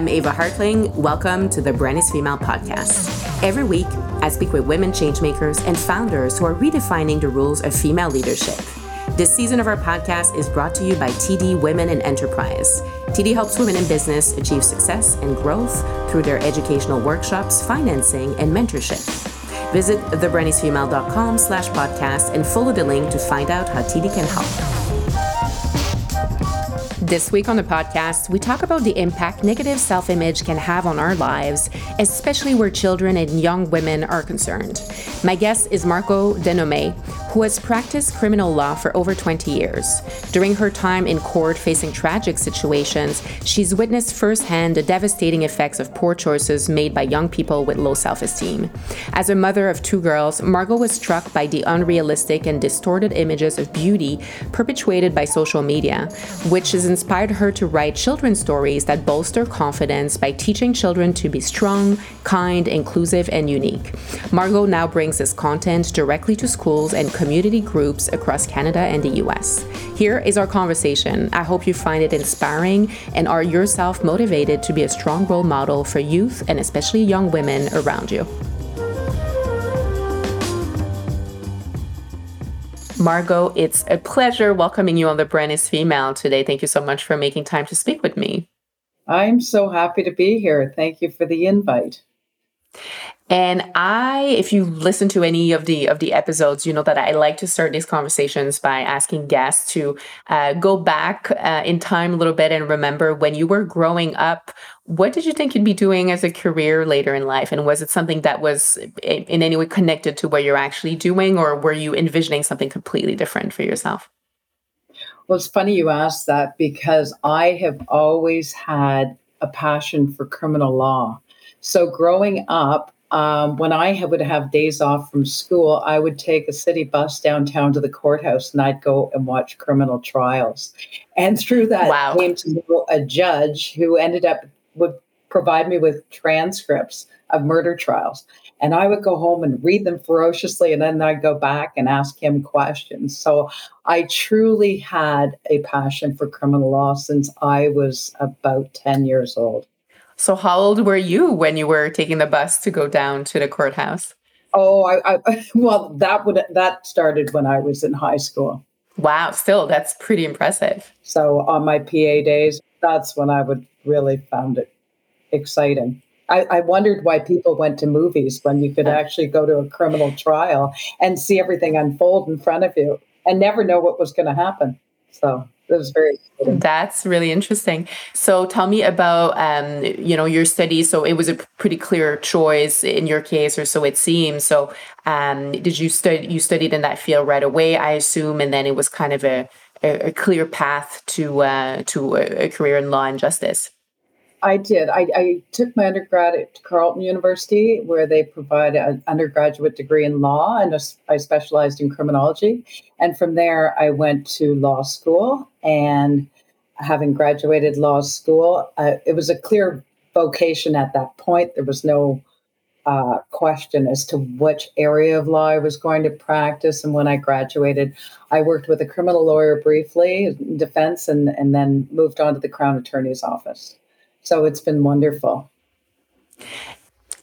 I'm Eva Hartling. Welcome to the Brand Female podcast. Every week, I speak with women changemakers and founders who are redefining the rules of female leadership. This season of our podcast is brought to you by TD Women in Enterprise. TD helps women in business achieve success and growth through their educational workshops, financing, and mentorship. Visit thebrandisfemale.com slash podcast and follow the link to find out how TD can help. This week on the podcast, we talk about the impact negative self image can have on our lives, especially where children and young women are concerned. My guest is Margot Denommé, who has practiced criminal law for over 20 years. During her time in court facing tragic situations, she's witnessed firsthand the devastating effects of poor choices made by young people with low self esteem. As a mother of two girls, Margot was struck by the unrealistic and distorted images of beauty perpetuated by social media, which has inspired her to write children's stories that bolster confidence by teaching children to be strong, kind, inclusive, and unique. Margot now brings this content directly to schools and community groups across Canada and the US. Here is our conversation. I hope you find it inspiring and are yourself motivated to be a strong role model for youth and especially young women around you. Margot, it's a pleasure welcoming you on the Brand is Female today. Thank you so much for making time to speak with me. I'm so happy to be here. Thank you for the invite. And I, if you listen to any of the of the episodes, you know that I like to start these conversations by asking guests to uh, go back uh, in time a little bit and remember when you were growing up. What did you think you'd be doing as a career later in life, and was it something that was in any way connected to what you're actually doing, or were you envisioning something completely different for yourself? Well, it's funny you asked that because I have always had a passion for criminal law. So growing up, um, when I would have days off from school, I would take a city bus downtown to the courthouse and I'd go and watch criminal trials. And through that, wow. came to know a judge who ended up would provide me with transcripts of murder trials. And I would go home and read them ferociously, and then I'd go back and ask him questions. So I truly had a passion for criminal law since I was about 10 years old. So, how old were you when you were taking the bus to go down to the courthouse? Oh, I, I well, that would that started when I was in high school. Wow, still that's pretty impressive. So on my PA days, that's when I would really found it exciting. I, I wondered why people went to movies when you could actually go to a criminal trial and see everything unfold in front of you and never know what was going to happen. So it was very exciting. That's really interesting. So tell me about um, you know your study. So it was a pretty clear choice in your case, or so it seems. So um, did you study? You studied in that field right away, I assume, and then it was kind of a a, a clear path to uh, to a, a career in law and justice. I did. I, I, took my undergrad at Carleton University, where they provide an undergraduate degree in law, and I specialized in criminology. And from there, I went to law school. And having graduated law school, uh, it was a clear vocation at that point. There was no uh, question as to which area of law I was going to practice. And when I graduated, I worked with a criminal lawyer briefly defense and, and then moved on to the Crown Attorney's Office. So it's been wonderful.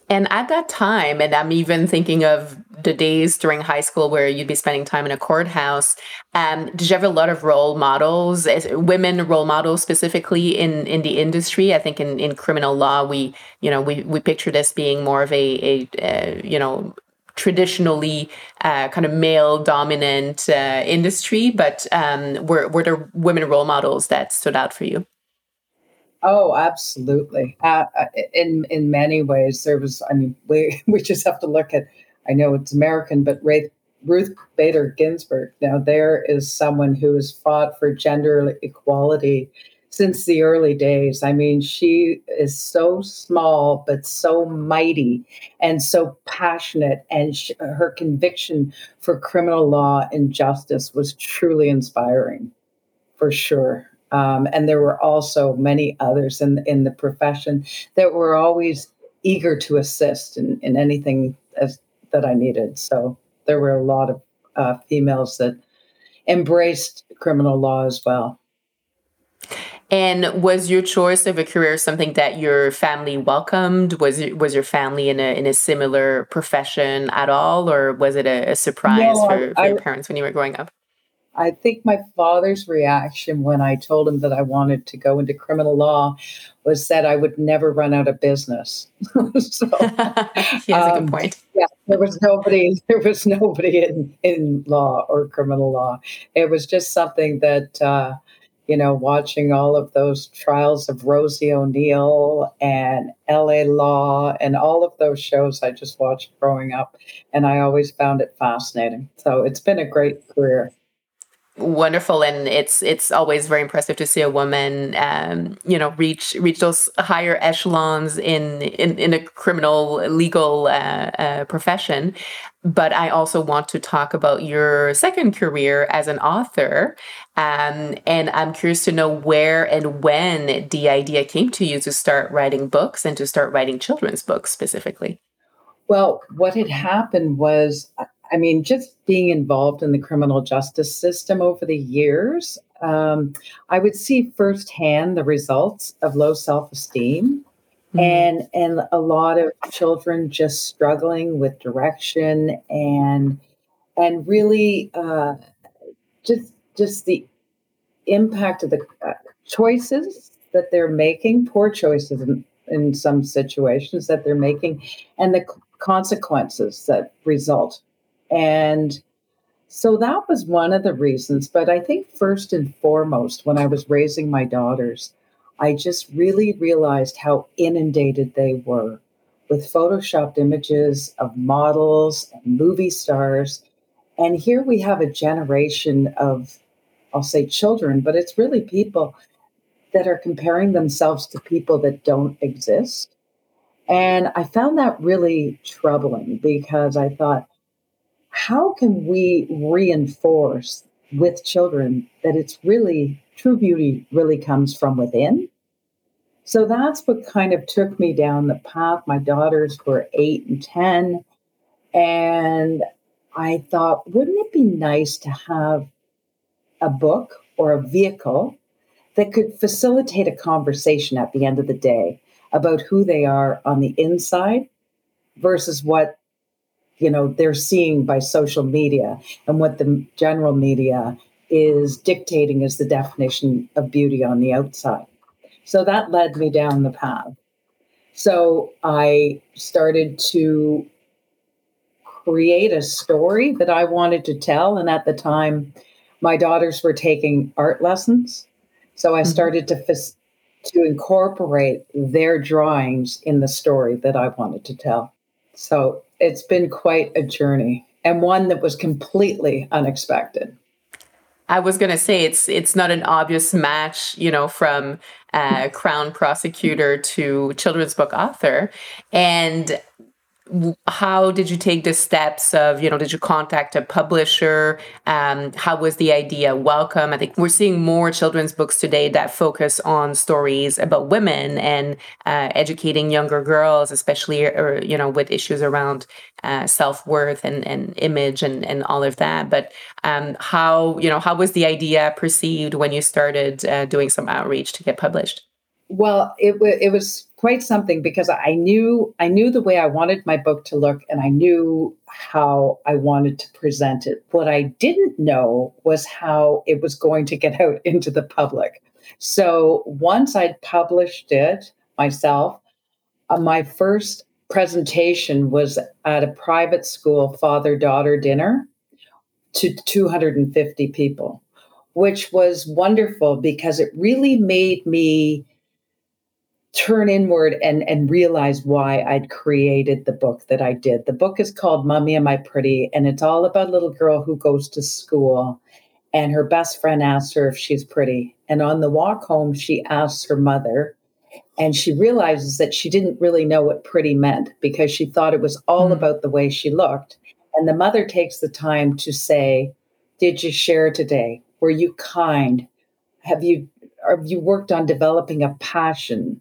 And at that time, and I'm even thinking of the days during high school where you'd be spending time in a courthouse. Um, did you have a lot of role models, women role models specifically in in the industry? I think in, in criminal law, we you know we we picture this being more of a, a uh, you know traditionally uh, kind of male dominant uh, industry, but um, were were there women role models that stood out for you? Oh, absolutely. Uh, uh, in in many ways, there was. I mean, we we just have to look at. I know it's American, but Ruth, Ruth Bader Ginsburg. Now, there is someone who has fought for gender equality since the early days. I mean, she is so small but so mighty and so passionate, and sh- her conviction for criminal law and justice was truly inspiring, for sure. Um, and there were also many others in, in the profession that were always eager to assist in, in anything as, that I needed. So there were a lot of uh, females that embraced criminal law as well. And was your choice of a career something that your family welcomed? Was it, was your family in a in a similar profession at all, or was it a, a surprise no, for, I, for your parents when you were growing up? I think my father's reaction when I told him that I wanted to go into criminal law was that I would never run out of business. so, he has um, a good um, point. Yeah, there was nobody. There was nobody in in law or criminal law. It was just something that. Uh, you know, watching all of those trials of Rosie O'Neill and LA Law and all of those shows I just watched growing up. And I always found it fascinating. So it's been a great career wonderful and it's it's always very impressive to see a woman um, you know reach reach those higher echelons in in, in a criminal legal uh, uh, profession. But i also want to talk about your second career as an author um, and i'm curious to know where and when the idea came to you to start writing books and to start writing children's books specifically. Well what had happened was I mean, just being involved in the criminal justice system over the years, um, I would see firsthand the results of low self esteem. Mm-hmm. And and a lot of children just struggling with direction and and really uh, just just the impact of the uh, choices that they're making, poor choices in, in some situations that they're making, and the consequences that result and so that was one of the reasons. But I think first and foremost, when I was raising my daughters, I just really realized how inundated they were with photoshopped images of models and movie stars. And here we have a generation of, I'll say children, but it's really people that are comparing themselves to people that don't exist. And I found that really troubling because I thought, how can we reinforce with children that it's really true beauty really comes from within? So that's what kind of took me down the path. My daughters were eight and 10. And I thought, wouldn't it be nice to have a book or a vehicle that could facilitate a conversation at the end of the day about who they are on the inside versus what you know they're seeing by social media and what the general media is dictating as the definition of beauty on the outside. So that led me down the path. So i started to create a story that i wanted to tell. And at the time my daughters were taking art lessons. So i mm-hmm. started to to incorporate their drawings in the story that i wanted to tell. So it's been quite a journey and one that was completely unexpected. I was going to say it's it's not an obvious match, you know, from uh, crown prosecutor to children's book author, and how did you take the steps of you know did you contact a publisher? Um, how was the idea welcome? I think we're seeing more children's books today that focus on stories about women and uh, educating younger girls especially or you know with issues around uh, self-worth and, and image and, and all of that. But um, how you know how was the idea perceived when you started uh, doing some outreach to get published well, it w- it was quite something because I knew I knew the way I wanted my book to look, and I knew how I wanted to present it. What I didn't know was how it was going to get out into the public. So once I'd published it myself, uh, my first presentation was at a private school father daughter dinner to 250 people, which was wonderful because it really made me turn inward and and realize why I'd created the book that I did. The book is called Mummy Am I Pretty? And it's all about a little girl who goes to school and her best friend asks her if she's pretty. And on the walk home, she asks her mother, and she realizes that she didn't really know what pretty meant because she thought it was all mm. about the way she looked. And the mother takes the time to say, Did you share today? Were you kind? Have you have you worked on developing a passion?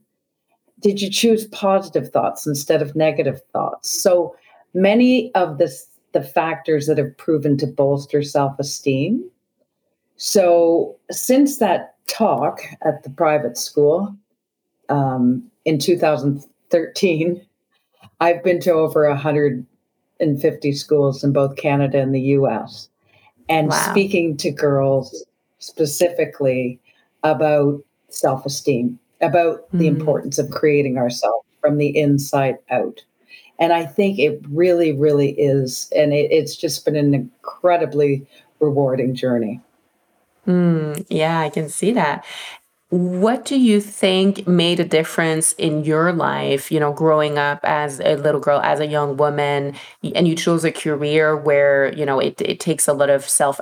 Did you choose positive thoughts instead of negative thoughts? So many of the, the factors that have proven to bolster self esteem. So since that talk at the private school um, in 2013. I've been to over 150 schools in both Canada and the US and wow. speaking to girls specifically about self esteem, about mm. the importance of creating ourselves from the inside out. And I think it really, really is. And it, it's just been an incredibly rewarding journey. Mm, yeah, I can see that. What do you think made a difference in your life, you know, growing up as a little girl, as a young woman, and you chose a career where, you know, it, it takes a lot of self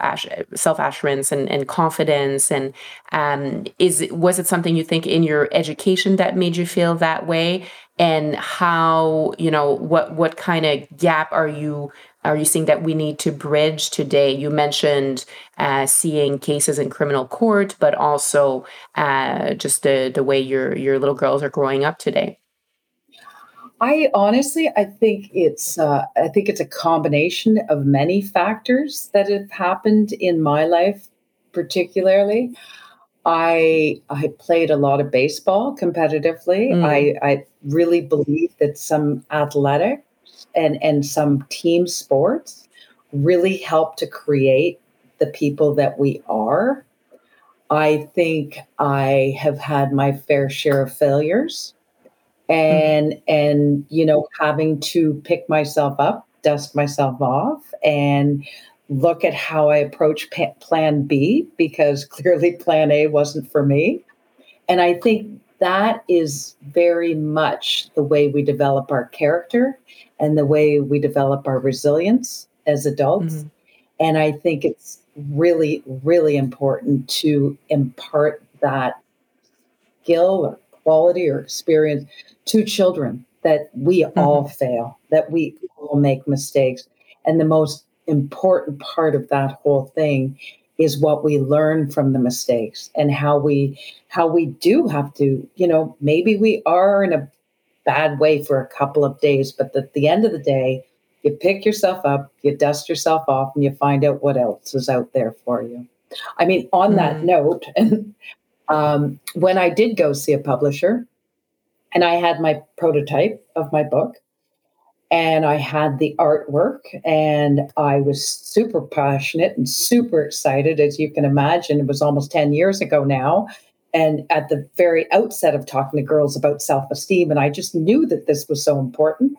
self assurance and, and confidence and um is was it something you think in your education that made you feel that way? And how, you know, what what kind of gap are you are you seeing that we need to bridge today? You mentioned uh, seeing cases in criminal court, but also uh, just the, the way your, your little girls are growing up today. I honestly, I think it's uh, I think it's a combination of many factors that have happened in my life, particularly. I I played a lot of baseball competitively. Mm. I I really believe that some athletic and and some team sports really help to create the people that we are. I think I have had my fair share of failures and mm-hmm. and you know having to pick myself up, dust myself off and look at how I approach plan B because clearly plan A wasn't for me. And I think that is very much the way we develop our character and the way we develop our resilience as adults. Mm-hmm. And I think it's really, really important to impart that skill or quality or experience to children that we mm-hmm. all fail, that we all make mistakes. And the most important part of that whole thing is what we learn from the mistakes and how we how we do have to you know maybe we are in a bad way for a couple of days. But at the end of the day, you pick yourself up, you dust yourself off, and you find out what else is out there for you. I mean, on mm that note, um, when I did go see a publisher, and I had my prototype of my book, and I had the artwork, and I was super passionate and super excited, as you can imagine. It was almost 10 years ago now and at the very outset of talking to girls about self esteem. And I just knew that this was so important.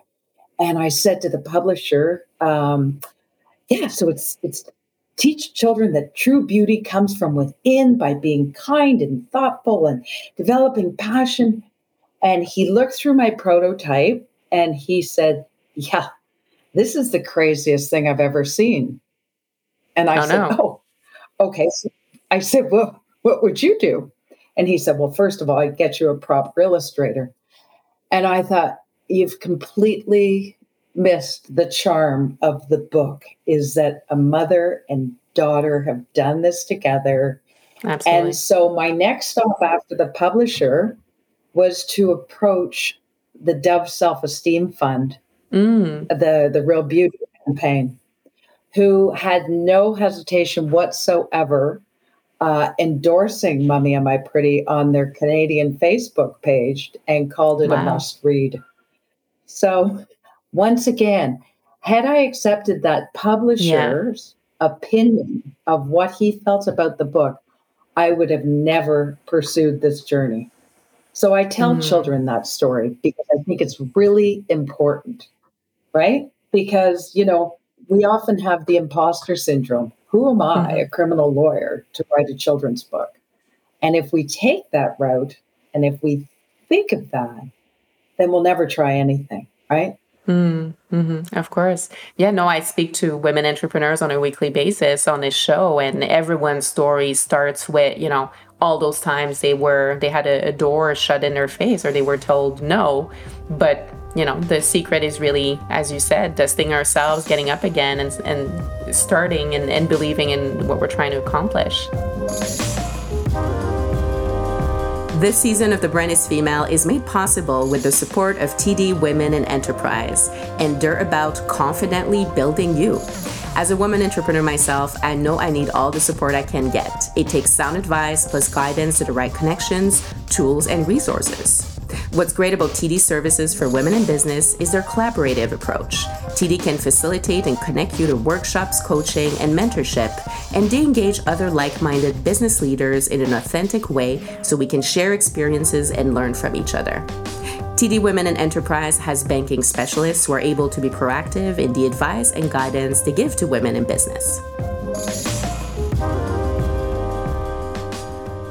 And I said to the publisher, um, yeah, so it's, it's teach children that true beauty comes from within by being kind and thoughtful and developing passion. And he looked through my prototype and he said, yeah, this is the craziest thing I've ever seen. And I oh, said, oh, okay. So I said, well, what would you do? And he said, Well, first of all, I'd get you a proper illustrator. And I thought, You've completely missed the charm of the book is that a mother and daughter have done this together. Absolutely. And so my next stop after the publisher was to approach the Dove Self Esteem Fund, mm. the, the Real Beauty campaign, who had no hesitation whatsoever uh, endorsing Mummy Am I Pretty on their Canadian Facebook page and called it wow. a must read. So, once again, had I accepted that publisher's yeah. opinion of what he felt about the book, I would have never pursued this journey. So I tell mm. children that story because I think it's really important, right? Because, you know, we often have the imposter syndrome. Who am I, mm-hmm. a criminal lawyer, to write a children's book? And if we take that route and if we think of that, then we'll never try anything, right? Mm-hmm. Of course. Yeah, no, I speak to women entrepreneurs on a weekly basis on this show, and everyone's story starts with, you know, all those times they were, they had a, a door shut in their face or they were told no. But you know, the secret is really, as you said, dusting ourselves, getting up again, and, and starting and, and believing in what we're trying to accomplish. This season of The Brand is Female is made possible with the support of TD Women in Enterprise, and they're about confidently building you. As a woman entrepreneur myself, I know I need all the support I can get. It takes sound advice plus guidance to the right connections, tools, and resources. What's great about TD services for women in business is their collaborative approach. TD can facilitate and connect you to workshops, coaching, and mentorship, and they engage other like minded business leaders in an authentic way so we can share experiences and learn from each other. TD Women in Enterprise has banking specialists who are able to be proactive in the advice and guidance they give to women in business.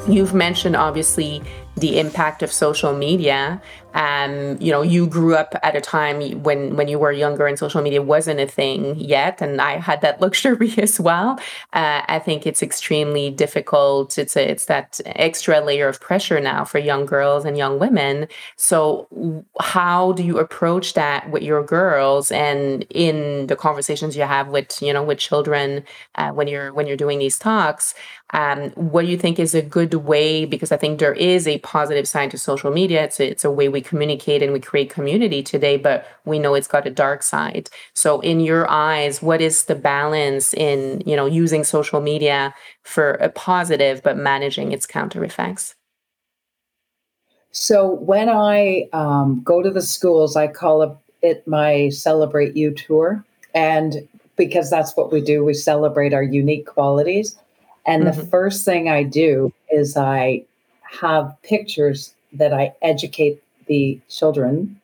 You've mentioned obviously the impact of social media. Um, you know you grew up at a time when when you were younger and social media wasn't a thing yet and i had that luxury as well. Uh, i think it's extremely difficult. It's a, it's that extra layer of pressure now for young girls and young women. So how do you approach that with your girls and in the conversations you have with you know with children uh, when you're when you're doing these talks? Um, what do you think is a good way because i think there is a positive side to social media. It's a, it's a way we communicate and we create community today but we know it's got a dark side. So in your eyes what is the balance in you know using social media for a positive but managing its counter effects? So when i um, go to the schools i call it my celebrate you tour. And because that's what we do we celebrate our unique qualities. And mm-hmm. the first thing I do is I have pictures that I educate the children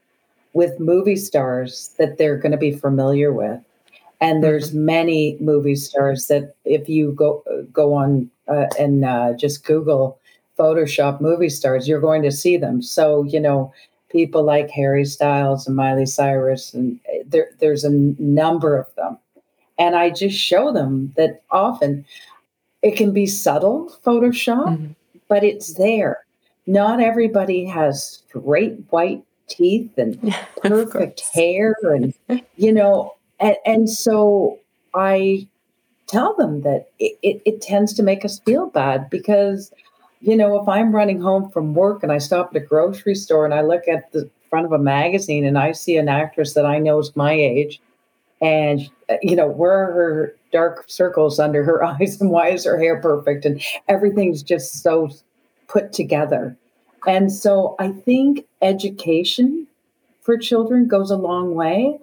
with movie stars that they're going to be familiar with. And there's mm-hmm. many movie stars that if you go go on uh, and uh, just Google Photoshop movie stars, you're going to see them. So you know people like Harry Styles and Miley Cyrus, and uh, there, there's a number of them. And I just show them that often it can be subtle Photoshop, mm-hmm. But it's there. Not everybody has straight white teeth and perfect hair, and you know, and, and so I tell them that it, it, it tends to make us feel bad because you know, if I'm running home from work and I stop at a grocery store and I look at the front of a magazine and I see an actress that I know is my age, and uh, you know, where are her dark circles under her eyes and why is her hair perfect? And everything's just so put together. And so i think education for children goes a long way.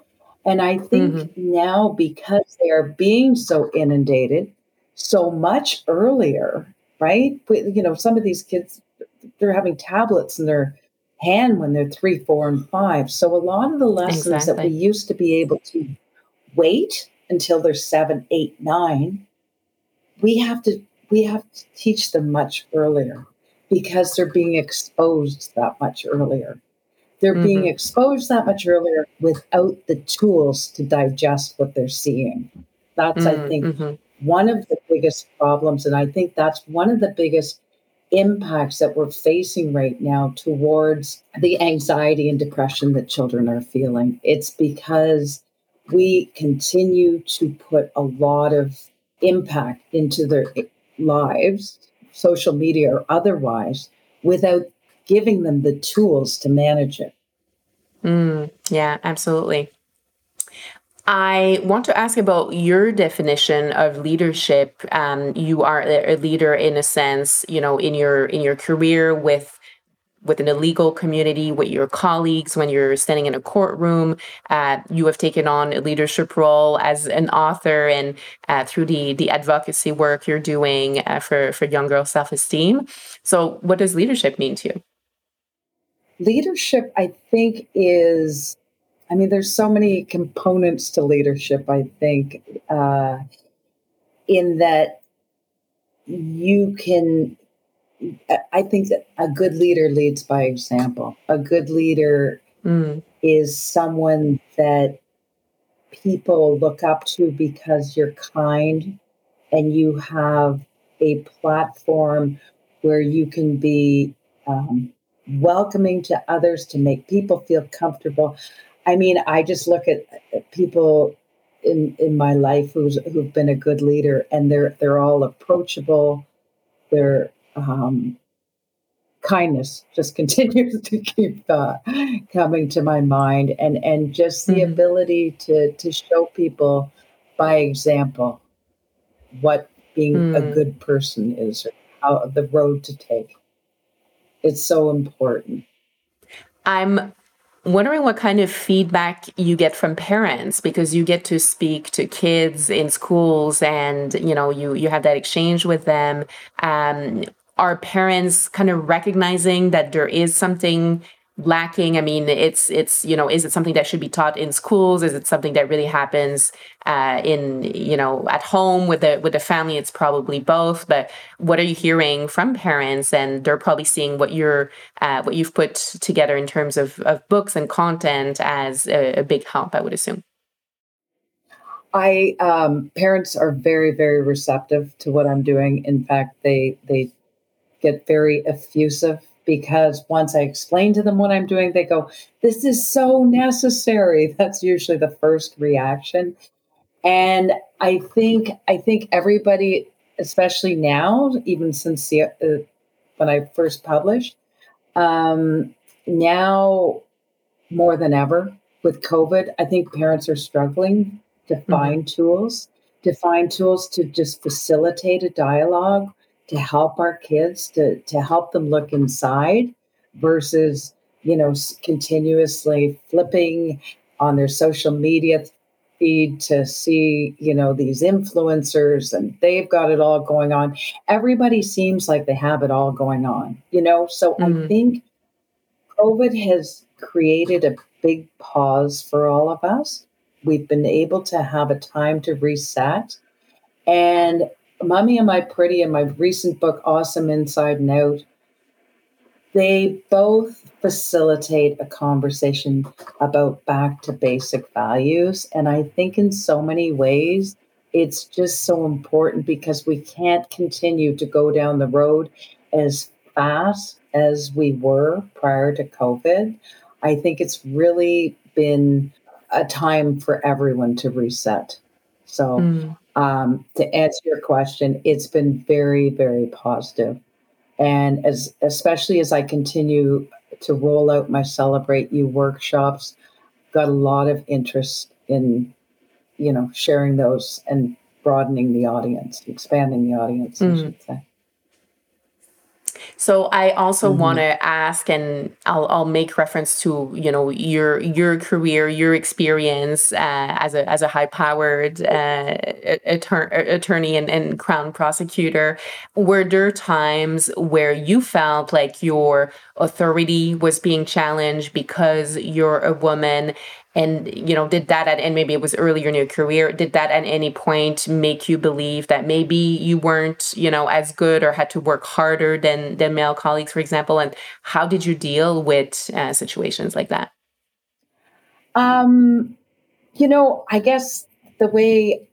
And i think mm-hmm. now because they are being so inundated so much earlier right? You know some of these kids they're having tablets in their hand when they're three four and five. So a lot of the lessons exactly. that we used to be able to wait until they're seven, eight, nine, we have to we have to teach them much earlier because they're being exposed that much earlier. They're mm-hmm. being exposed that much earlier without the tools to digest what they're seeing. That's, mm-hmm. I think, mm-hmm. one of the biggest problems. And I think that's one of the biggest impacts that we're facing right now towards the anxiety and depression that children are feeling. It's because we continue to put a lot of impact into their lives, social media or otherwise, without giving them the tools to manage it. Mm, yeah, absolutely. I want to ask about your definition of leadership. Um, you are a leader in a sense, you know, in your in your career with within an illegal community with your colleagues when you're standing in a courtroom uh, you have taken on a leadership role as an author and uh, through the the advocacy work you're doing uh, for for young girls' self-esteem. So what does leadership mean to you? Leadership i think is i mean there's so many components to leadership i think uh, in that you can I think that a good leader leads by example. A good leader mm. is someone that people look up to because you're kind and you have a platform where you can be um, welcoming to others to make people feel comfortable. I mean, I just look at, at people in in my life who's who've been a good leader, and they're they're all approachable. They're um, kindness just continues to keep uh, coming to my mind and and just the mm-hmm. ability to to show people by example what being mm. a good person is or how the road to take. It's so important. I'm wondering what kind of feedback you get from parents because you get to speak to kids in schools and you know you you have that exchange with them um, are parents kind of recognizing that there is something lacking? I mean it's it's you know is it something that should be taught in schools? Is it something that really happens uh, in you know at home with the with the family? It's probably both but what are you hearing from parents? And they're probably seeing what you're uh, what you've put together in terms of, of books and content as a, a big help i would assume. I um, parents are very very receptive to what i'm doing. In fact they they get very effusive because once I explain to them what I'm doing, they go, This is so necessary. That's usually the first reaction. And I think I think everybody, especially now, even since the, uh, when I first published, um, now more than ever with COVID, I think parents are struggling to mm-hmm. find mm-hmm. tools, to find tools to just facilitate a dialogue to help our kids to to help them look inside versus you know continuously flipping on their social media feed to see you know these influencers and they've got it all going on. Everybody seems like they have it all going on you know? So mm-hmm. i think covid has created a big pause for all of us. We've been able to have a time to reset. And Mommy Am I Pretty and my recent book, Awesome Inside and Out, they both facilitate a conversation about back to basic values. And I think in so many ways, it's just so important because we can't continue to go down the road as fast as we were prior to COVID. I think it's really been a time for everyone to reset. So mm um, to answer your question, it's been very, very positive. And as especially as I continue to roll out my Celebrate You workshops, got a lot of interest in, you know, sharing those and broadening the audience, expanding the audience, mm. I should say. So I also mm-hmm. want to ask, and I'll I'll make reference to you know your your career, your experience uh, as a as a high powered uh, attor- attorney and, and crown prosecutor. Were there times where you felt like your authority was being challenged because you're a woman and you know did that at and maybe it was earlier in your career did that at any point make you believe that maybe you weren't you know as good or had to work harder than than male colleagues for example? And how did you deal with uh, situations like that? Um you know i guess the way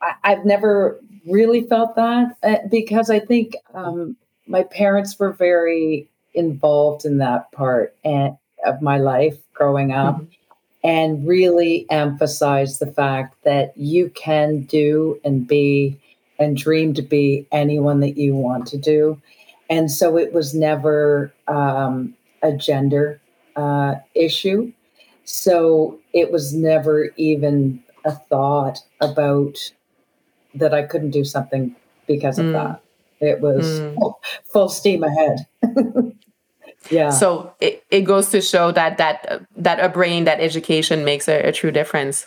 I, have never really felt that uh, because i think um my parents were very involved in that part and, of my life growing up. Mm-hmm and really emphasize the fact that you can do and be and dream to be anyone that you want to do. And so it was never um, a gender uh, issue. So it was never even a thought about that I couldn't do something because of mm. that. It was mm. full, full steam ahead. yeah. So it, it goes to show that that that a brain that education makes a, a true difference.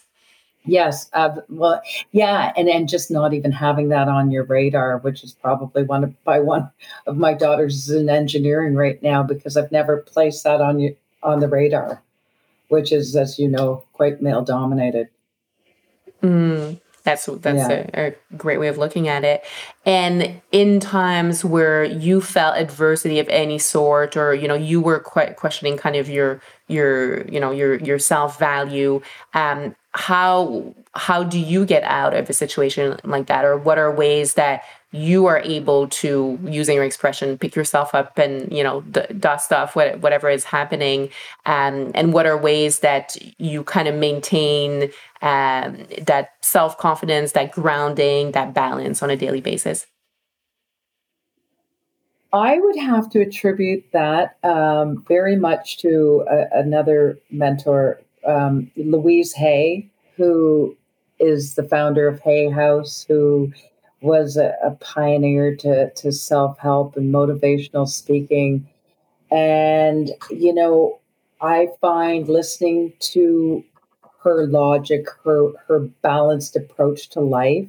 Yes uh, well yeah and and just not even having that on your radar which is probably one of by one of my daughters is in engineering right now because i've never placed that on you on the radar which is as you know quite male dominated. Mm. That's that's yeah. a, a, great way of looking at it. And in times where you felt adversity of any sort, or you know, you were quite questioning kind of your your you know your your self value, um, how how do you get out of a situation like that, or what are ways that you are able to using your expression pick yourself up and you know d- dust off what, whatever is happening. Um, and what are ways that you kind of maintain um, that self-confidence that grounding that balance on a daily basis? I would have to attribute that um, very much to a, another mentor um, louise hay who is the founder of Hay House, who was a, a pioneer to, to self help and motivational speaking. And, you know, I find listening to her logic, her, her balanced approach to life,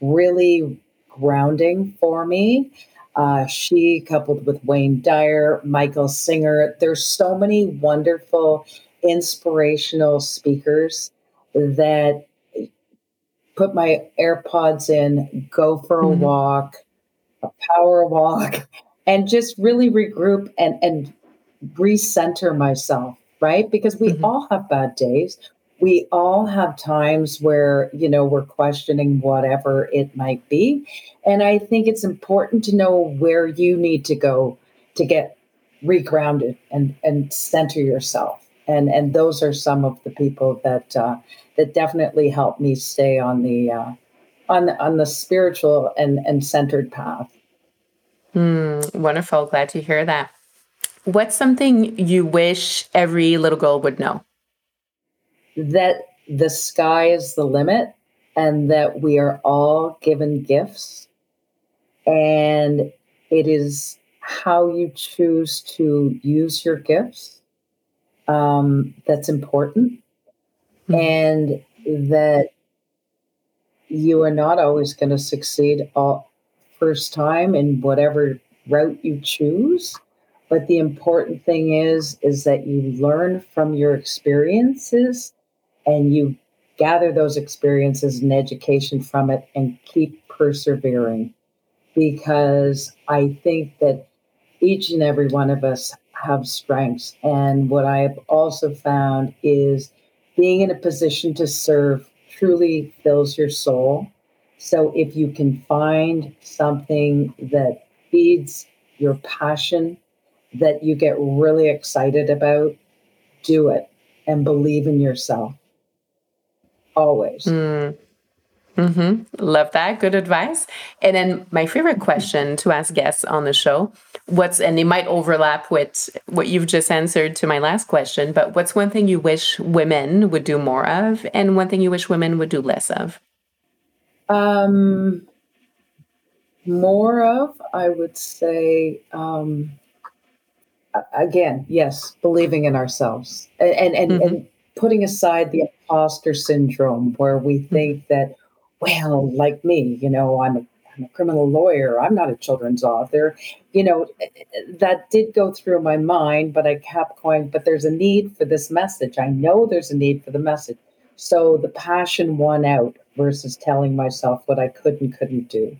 really grounding for me. Uh, she, coupled with Wayne Dyer, Michael Singer, there's so many wonderful, inspirational speakers that put my AirPods in, go for a mm-hmm. walk, a power walk, and just really regroup and, and recenter myself, right? Because we mm-hmm. all have bad days. We all have times where, you know, we're questioning whatever it might be. And I think it's important to know where you need to go to get regrounded and, and center yourself. And, and those are some of the people that uh, that definitely helped me stay on the uh, on the, on the spiritual and and centered path. Mm, wonderful. Glad to hear that. What's something you wish every little girl would know? That the sky is the limit and that we are all given gifts. And it is how you choose to use your gifts um, that's important mm-hmm. and that you are not always going to succeed all first time in whatever route you choose but the important thing is is that you learn from your experiences and you gather those experiences and education from it and keep persevering because i think that each and every one of us have strengths and what i have also found is being in a position to serve truly fills your soul. So if you can find something that feeds your passion, that you get really excited about, do it and believe in yourself. Always. Mm. Mm-hmm. Love that. Good advice. And then my favorite question to ask guests on the show what's, and it might overlap with what you've just answered to my last question, but what's one thing you wish women would do more of and one thing you wish women would do less of? Um, more of, I would say, um, again, yes, believing in ourselves and, and, and, mm-hmm. and putting aside the imposter syndrome where we mm-hmm. think that well, like me, you know, I'm a, I'm a criminal lawyer. I'm not a children's author. You know, eh, eh, that did go through my mind, but I kept going, but there's a need for this message. I know there's a need for the message. So the passion won out versus telling myself what I could and couldn't do.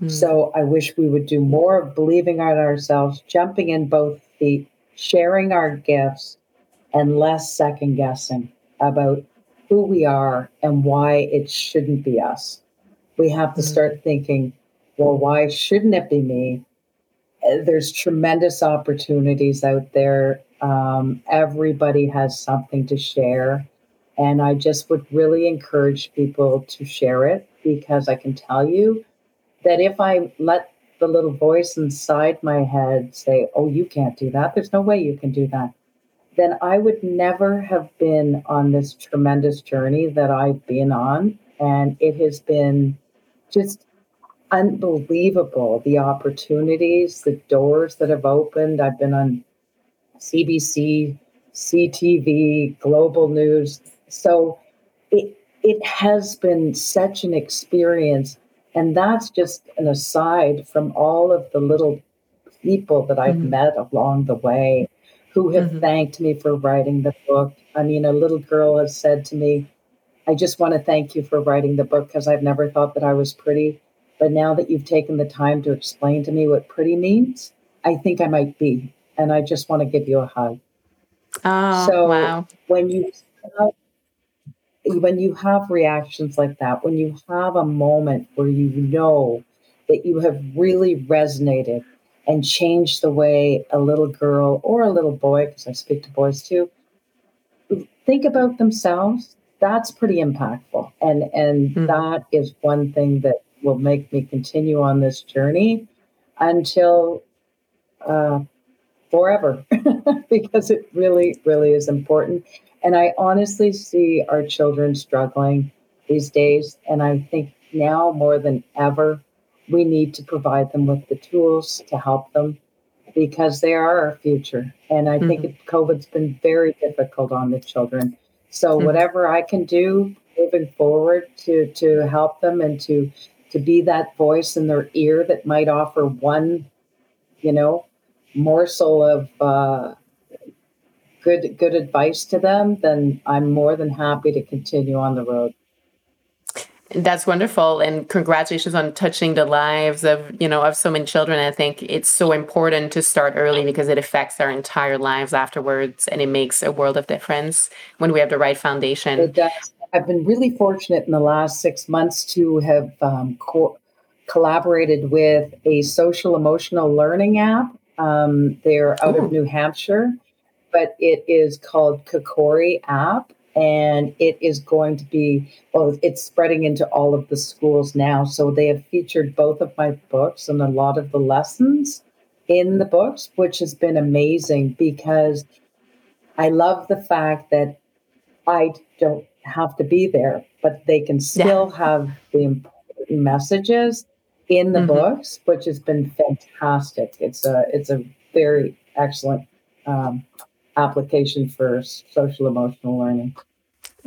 Mm. So I wish we would do more of believing on ourselves, jumping in both feet, sharing our gifts, and less second guessing about who we are and why it shouldn't be us. We have to mm-hmm. start thinking, well, why shouldn't it be me? Uh, there's tremendous opportunities out there. Um, everybody has something to share. And I just would really encourage people to share it because I can tell you that if I let the little voice inside my head say, oh, you can't do that, there's no way you can do that, then I would never have been on this tremendous journey that I've been on. And it has been just unbelievable the opportunities, the doors that have opened. I've been on CBC, CTV, global news. So it it has been such an experience. And that's just an aside from all of the little people that I've mm-hmm. met along the way who have mm-hmm. thanked me for writing the book. I mean, a little girl has said to me, I just want to thank you for writing the book because I've never thought that I was pretty. But now that you've taken the time to explain to me what pretty means, I think I might be. And I just want to give you a hug. Oh, so wow. when you have, when you have reactions like that, when you have a moment where you know that you have really resonated and change the way a little girl or a little boy, because I speak to boys too, think about themselves, that's pretty impactful. And and mm-hmm. that is one thing that will make me continue on this journey until uh, forever, because it really, really is important. And I honestly see our children struggling these days. And I think now more than ever, we need to provide them with the tools to help them because they are our future. And I mm-hmm. think COVID's been very difficult on the children. So mm-hmm. whatever I can do moving forward to to help them and to to be that voice in their ear that might offer one, you know, morsel of uh, good good advice to them, then I'm more than happy to continue on the road. That's wonderful, and congratulations on touching the lives of you know of so many children. I think it's so important to start early because it affects our entire lives afterwards, and it makes a world of difference when we have the right foundation. It does. I've been really fortunate in the last six months to have um, co- collaborated with a social emotional learning app. Um, they're out Ooh. of New Hampshire, but it is called Kokori app. And it is going to be, well, it's spreading into all of the schools now. So they have featured both of my books and a lot of the lessons in the books, which has been amazing because I love the fact that I don't have to be there, but they can still yeah. have the important messages in the mm-hmm. books, which has been fantastic. It's a it's a very excellent um, application for social emotional learning.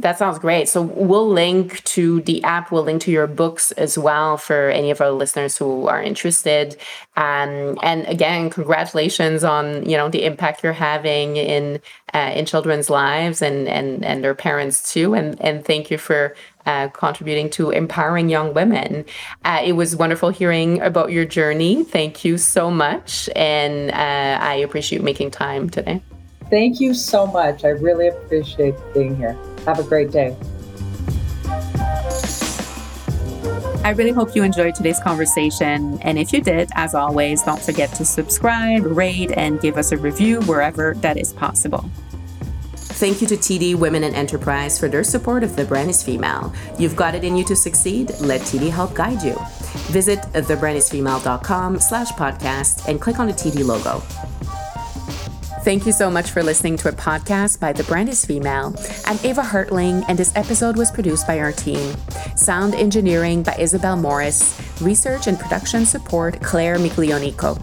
That sounds great. So we'll link to the app. We'll link to your books as well for any of our listeners who are interested. Um, and again, congratulations on you know the impact you're having in uh, in children's lives and and and their parents too. And and thank you for uh, contributing to empowering young women. Uh, it was wonderful hearing about your journey. Thank you so much, and uh, I appreciate making time today. Thank you so much. I really appreciate being here. Have a great day. I really hope you enjoyed today's conversation. And if you did, as always, don't forget to subscribe, rate, and give us a review wherever that is possible. Thank you to TD Women in Enterprise for their support of The Brand is Female. You've got it in you to succeed. Let TD help guide you. Visit thebrandisfemale.com slash podcast and click on the TD logo. Thank you so much for listening to a podcast by The Brand is Female. I'm Eva Hartling, and this episode was produced by our team. Sound engineering by Isabel Morris, research and production support Claire Miglionico.